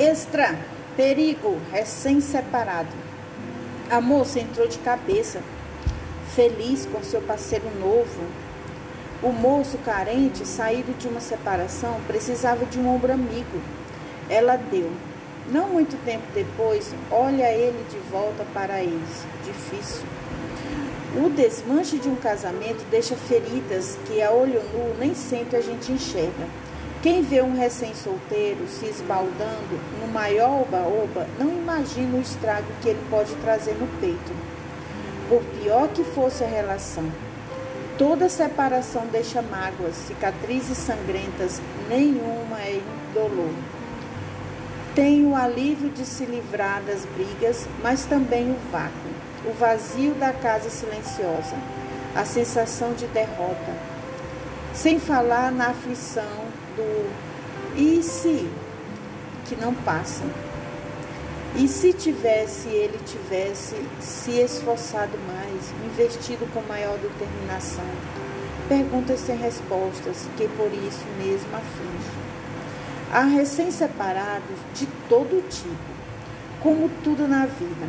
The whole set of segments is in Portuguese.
Extra, perigo, recém-separado. A moça entrou de cabeça, feliz com seu parceiro novo. O moço carente, saído de uma separação, precisava de um ombro amigo. Ela deu. Não muito tempo depois, olha ele de volta para eles. Difícil. O desmanche de um casamento deixa feridas que a olho nu nem sempre a gente enxerga. Quem vê um recém-solteiro se esbaldando no maior oba-oba não imagina o estrago que ele pode trazer no peito. Por pior que fosse a relação, toda separação deixa mágoas, cicatrizes sangrentas, nenhuma é indolor. Tem o alívio de se livrar das brigas, mas também o vácuo, o vazio da casa silenciosa, a sensação de derrota. Sem falar na aflição do e se que não passa. E se tivesse, ele tivesse se esforçado mais, investido com maior determinação? Perguntas sem respostas, que por isso mesmo aflige. Há recém-separados de todo tipo, como tudo na vida.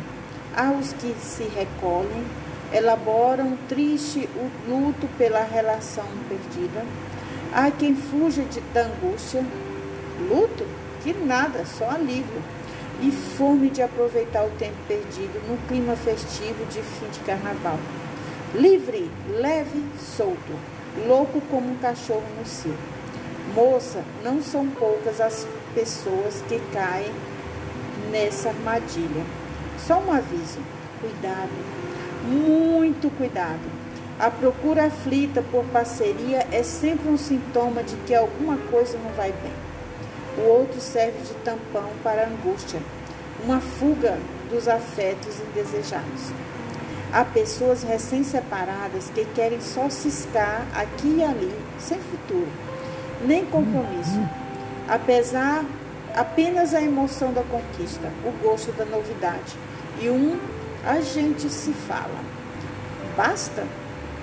Há os que se recolhem, elaboram triste o luto pela relação perdida Há quem fuja de, da angústia, luto, que nada, só alívio, e fome de aproveitar o tempo perdido num clima festivo de fim de carnaval. Livre, leve, solto, louco como um cachorro no cio. Moça, não são poucas as pessoas que caem nessa armadilha. Só um aviso: cuidado, muito cuidado. A procura aflita por parceria é sempre um sintoma de que alguma coisa não vai bem. O outro serve de tampão para a angústia, uma fuga dos afetos indesejados. Há pessoas recém-separadas que querem só ciscar aqui e ali, sem futuro, nem compromisso. Apesar apenas a emoção da conquista, o gosto da novidade. E um a gente se fala. Basta?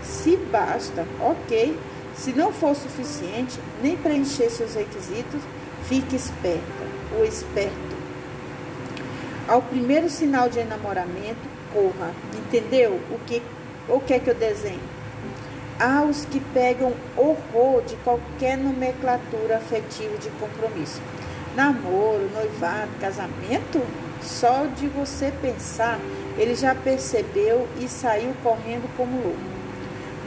Se basta, ok. Se não for suficiente, nem preencher seus requisitos, fique esperta ou esperto. Ao primeiro sinal de enamoramento, corra. Entendeu o que, o que é que eu desenho? Há os que pegam horror de qualquer nomenclatura afetiva de compromisso. Namoro, noivado, casamento? Só de você pensar, ele já percebeu e saiu correndo como louco.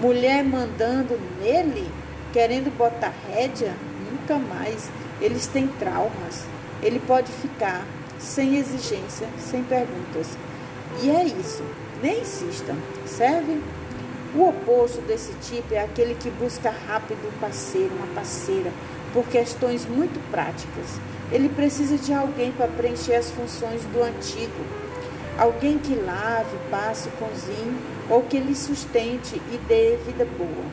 Mulher mandando nele, querendo botar rédea, nunca mais. Eles têm traumas. Ele pode ficar sem exigência, sem perguntas. E é isso. Nem insista. Serve? O oposto desse tipo é aquele que busca rápido um parceiro, uma parceira, por questões muito práticas. Ele precisa de alguém para preencher as funções do antigo. Alguém que lave, passe, cozinhe ou que lhe sustente e dê vida boa.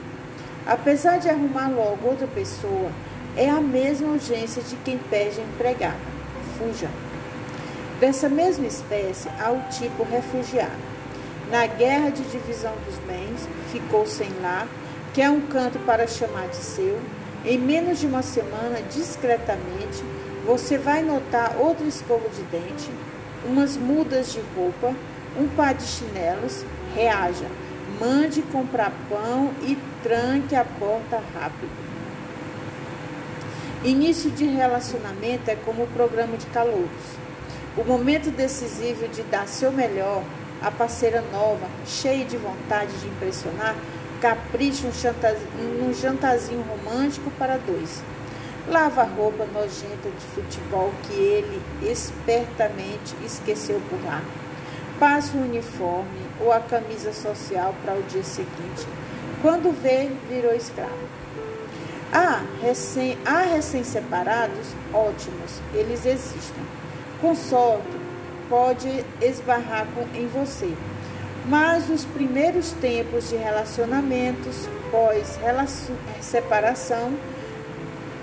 Apesar de arrumar logo outra pessoa, é a mesma urgência de quem pede empregada. Fuja. Dessa mesma espécie há o tipo refugiado. Na guerra de divisão dos bens, ficou sem lar, quer um canto para chamar de seu. Em menos de uma semana, discretamente, você vai notar outra escova de dente, umas mudas de roupa, um par de chinelos, reaja, mande comprar pão e tranque a porta rápido. Início de relacionamento é como o programa de calouros. O momento decisivo de dar seu melhor, a parceira nova, cheia de vontade de impressionar, capricha um, jantarzinho romântico para dois. Lava a roupa nojenta de futebol que ele espertamente esqueceu por lá. Passa o uniforme ou a camisa social para o dia seguinte. Quando vê, virou escravo. Há recém, há recém-separados ótimos, eles existem. Com sorte, pode esbarrar em você. Mas os primeiros tempos de relacionamentos pós-separação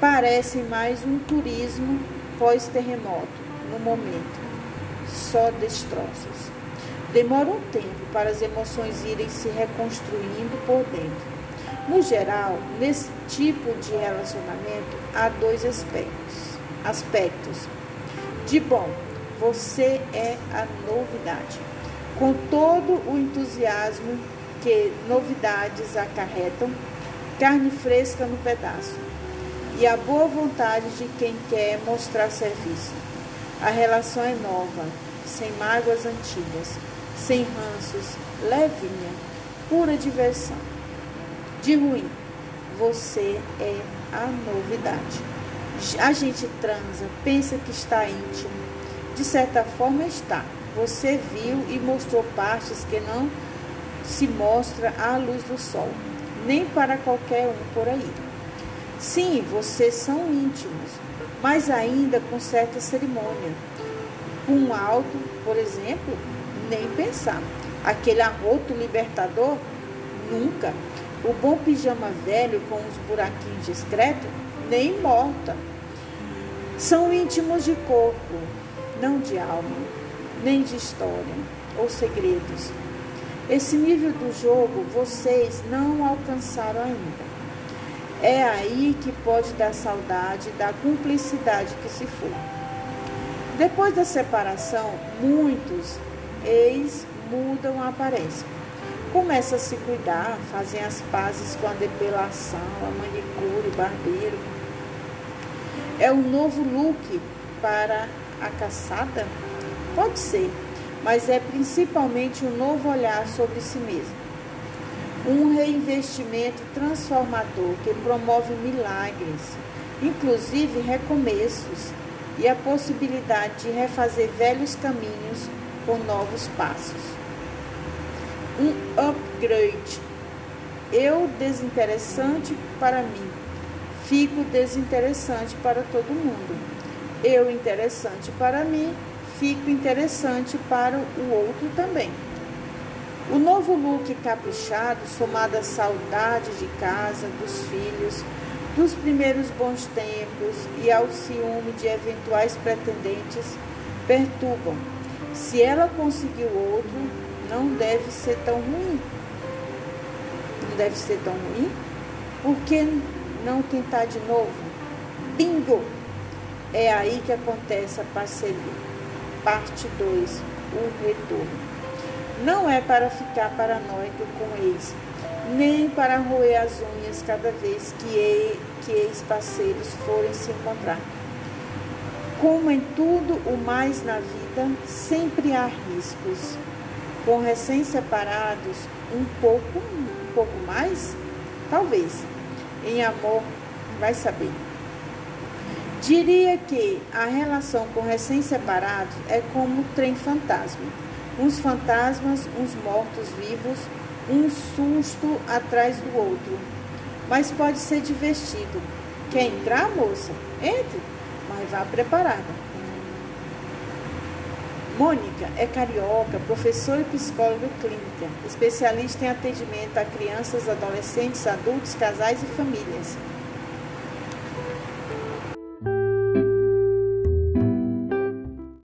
parecem mais um turismo pós-terremoto no momento. Só destroços. Demora um tempo para as emoções irem se reconstruindo por dentro. No geral, nesse tipo de relacionamento há dois aspectos. aspectos. De bom, você é a novidade. Com todo o entusiasmo que novidades acarretam, carne fresca no pedaço, e a boa vontade de quem quer mostrar serviço. A relação é nova, sem mágoas antigas, sem ranços, levinha, pura diversão. De ruim, você é a novidade. A gente transa, pensa que está íntimo. De certa forma está. Você viu e mostrou partes que não se mostra à luz do sol, nem para qualquer um por aí. Sim, vocês são íntimos, mas ainda com certa cerimônia. Um alto, por exemplo, nem pensar. Aquele arroto libertador, nunca. O bom pijama velho com os buraquinhos discretos, nem morta. São íntimos de corpo, não de alma, nem de história ou segredos. Esse nível do jogo vocês não alcançaram ainda. É aí que pode dar saudade da cumplicidade que se for. Depois da separação, muitos ex mudam a aparência. Começam a se cuidar, fazem as pazes com a depilação, a manicure, o barbeiro. É o novo look para a caçada? Pode ser, mas é principalmente um novo olhar sobre si mesmo. Um reinvestimento transformador que promove milagres, inclusive recomeços e a possibilidade de refazer velhos caminhos com novos passos. Um upgrade. Eu desinteressante para mim, fico desinteressante para todo mundo. Eu interessante para mim, fico interessante para o outro também. O novo look caprichado, somado à saudade de casa, dos filhos, dos primeiros bons tempos e ao ciúme de eventuais pretendentes, perturbam. Se ela conseguiu outro, não deve ser tão ruim. Não deve ser tão ruim? Por que não tentar de novo? Bingo! É aí que acontece a parceria. Parte 2, o retorno. Não é para ficar paranoico com ex, nem para roer as unhas cada vez que, que ex-parceiros forem se encontrar. Como em tudo o mais na vida, sempre há riscos. Com recém-separados, um pouco, um pouco mais? Talvez. Em amor, vai saber. Diria que a relação com recém-separados é como um trem fantasma uns fantasmas, uns mortos-vivos, um susto atrás do outro. Mas pode ser divertido. Quer entrar, moça? Entre, mas vá preparada. Mônica é carioca, professora e psicóloga clínica, especialista em atendimento a crianças, adolescentes, adultos, casais e famílias.